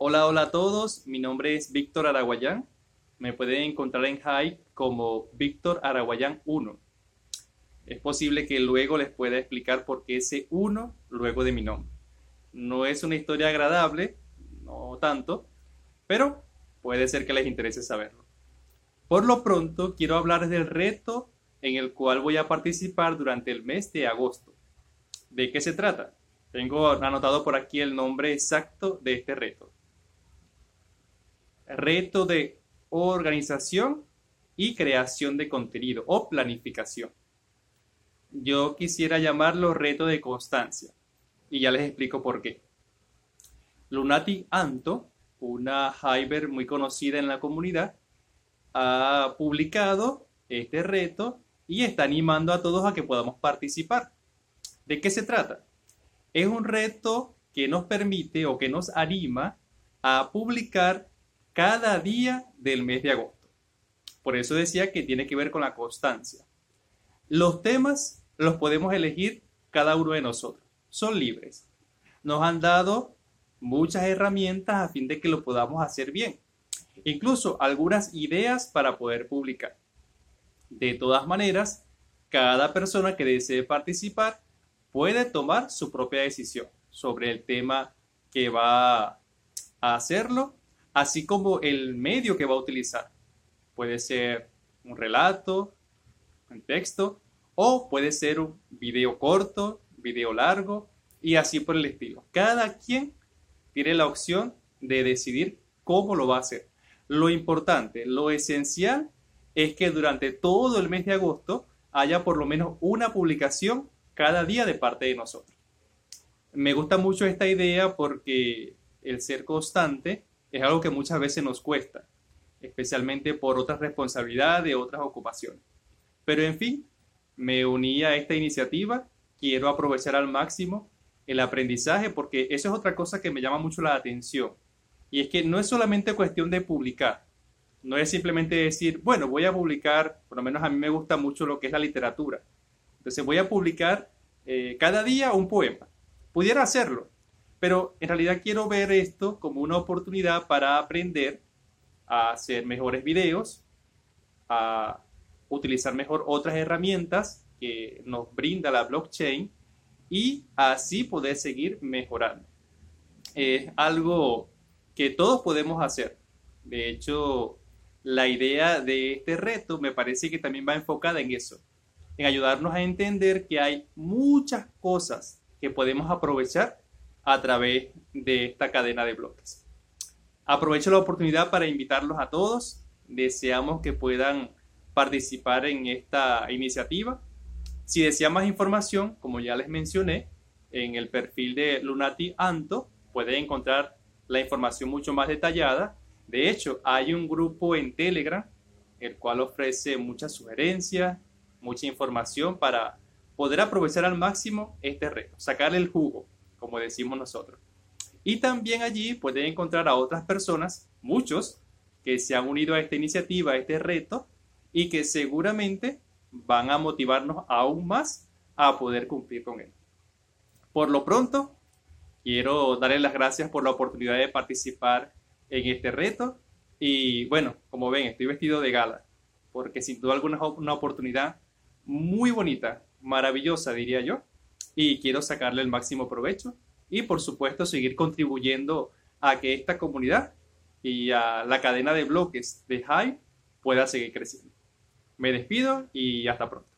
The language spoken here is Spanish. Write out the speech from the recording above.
Hola, hola a todos. Mi nombre es Víctor Araguayán. Me pueden encontrar en Hype como Víctor Araguayán 1. Es posible que luego les pueda explicar por qué ese 1 luego de mi nombre. No es una historia agradable, no tanto, pero puede ser que les interese saberlo. Por lo pronto, quiero hablar del reto en el cual voy a participar durante el mes de agosto. ¿De qué se trata? Tengo anotado por aquí el nombre exacto de este reto. Reto de organización y creación de contenido o planificación. Yo quisiera llamarlo reto de constancia y ya les explico por qué. Lunati Anto, una Hyper muy conocida en la comunidad, ha publicado este reto y está animando a todos a que podamos participar. ¿De qué se trata? Es un reto que nos permite o que nos anima a publicar cada día del mes de agosto. Por eso decía que tiene que ver con la constancia. Los temas los podemos elegir cada uno de nosotros. Son libres. Nos han dado muchas herramientas a fin de que lo podamos hacer bien. Incluso algunas ideas para poder publicar. De todas maneras, cada persona que desee participar puede tomar su propia decisión sobre el tema que va a hacerlo, así como el medio que va a utilizar. Puede ser un relato, un texto, o puede ser un video corto, video largo, y así por el estilo. Cada quien tiene la opción de decidir cómo lo va a hacer. Lo importante, lo esencial es que durante todo el mes de agosto haya por lo menos una publicación cada día de parte de nosotros. Me gusta mucho esta idea porque el ser constante es algo que muchas veces nos cuesta, especialmente por otras responsabilidades, otras ocupaciones. Pero en fin, me uní a esta iniciativa, quiero aprovechar al máximo el aprendizaje porque eso es otra cosa que me llama mucho la atención. Y es que no es solamente cuestión de publicar, no es simplemente decir, bueno, voy a publicar, por lo menos a mí me gusta mucho lo que es la literatura. Entonces voy a publicar eh, cada día un poema. Pudiera hacerlo, pero en realidad quiero ver esto como una oportunidad para aprender a hacer mejores videos, a utilizar mejor otras herramientas que nos brinda la blockchain y así poder seguir mejorando. Es algo que todos podemos hacer. De hecho, la idea de este reto me parece que también va enfocada en eso, en ayudarnos a entender que hay muchas cosas que podemos aprovechar a través de esta cadena de bloques. Aprovecho la oportunidad para invitarlos a todos. Deseamos que puedan participar en esta iniciativa. Si desean más información, como ya les mencioné, en el perfil de Lunati Anto pueden encontrar la información mucho más detallada de hecho, hay un grupo en Telegram, el cual ofrece muchas sugerencias, mucha información para poder aprovechar al máximo este reto, sacarle el jugo, como decimos nosotros. Y también allí pueden encontrar a otras personas, muchos, que se han unido a esta iniciativa, a este reto, y que seguramente van a motivarnos aún más a poder cumplir con él. Por lo pronto, quiero darles las gracias por la oportunidad de participar en este reto. Y bueno, como ven, estoy vestido de gala, porque sin duda alguna es una oportunidad muy bonita, maravillosa, diría yo, y quiero sacarle el máximo provecho y por supuesto seguir contribuyendo a que esta comunidad y a la cadena de bloques de Hive pueda seguir creciendo. Me despido y hasta pronto.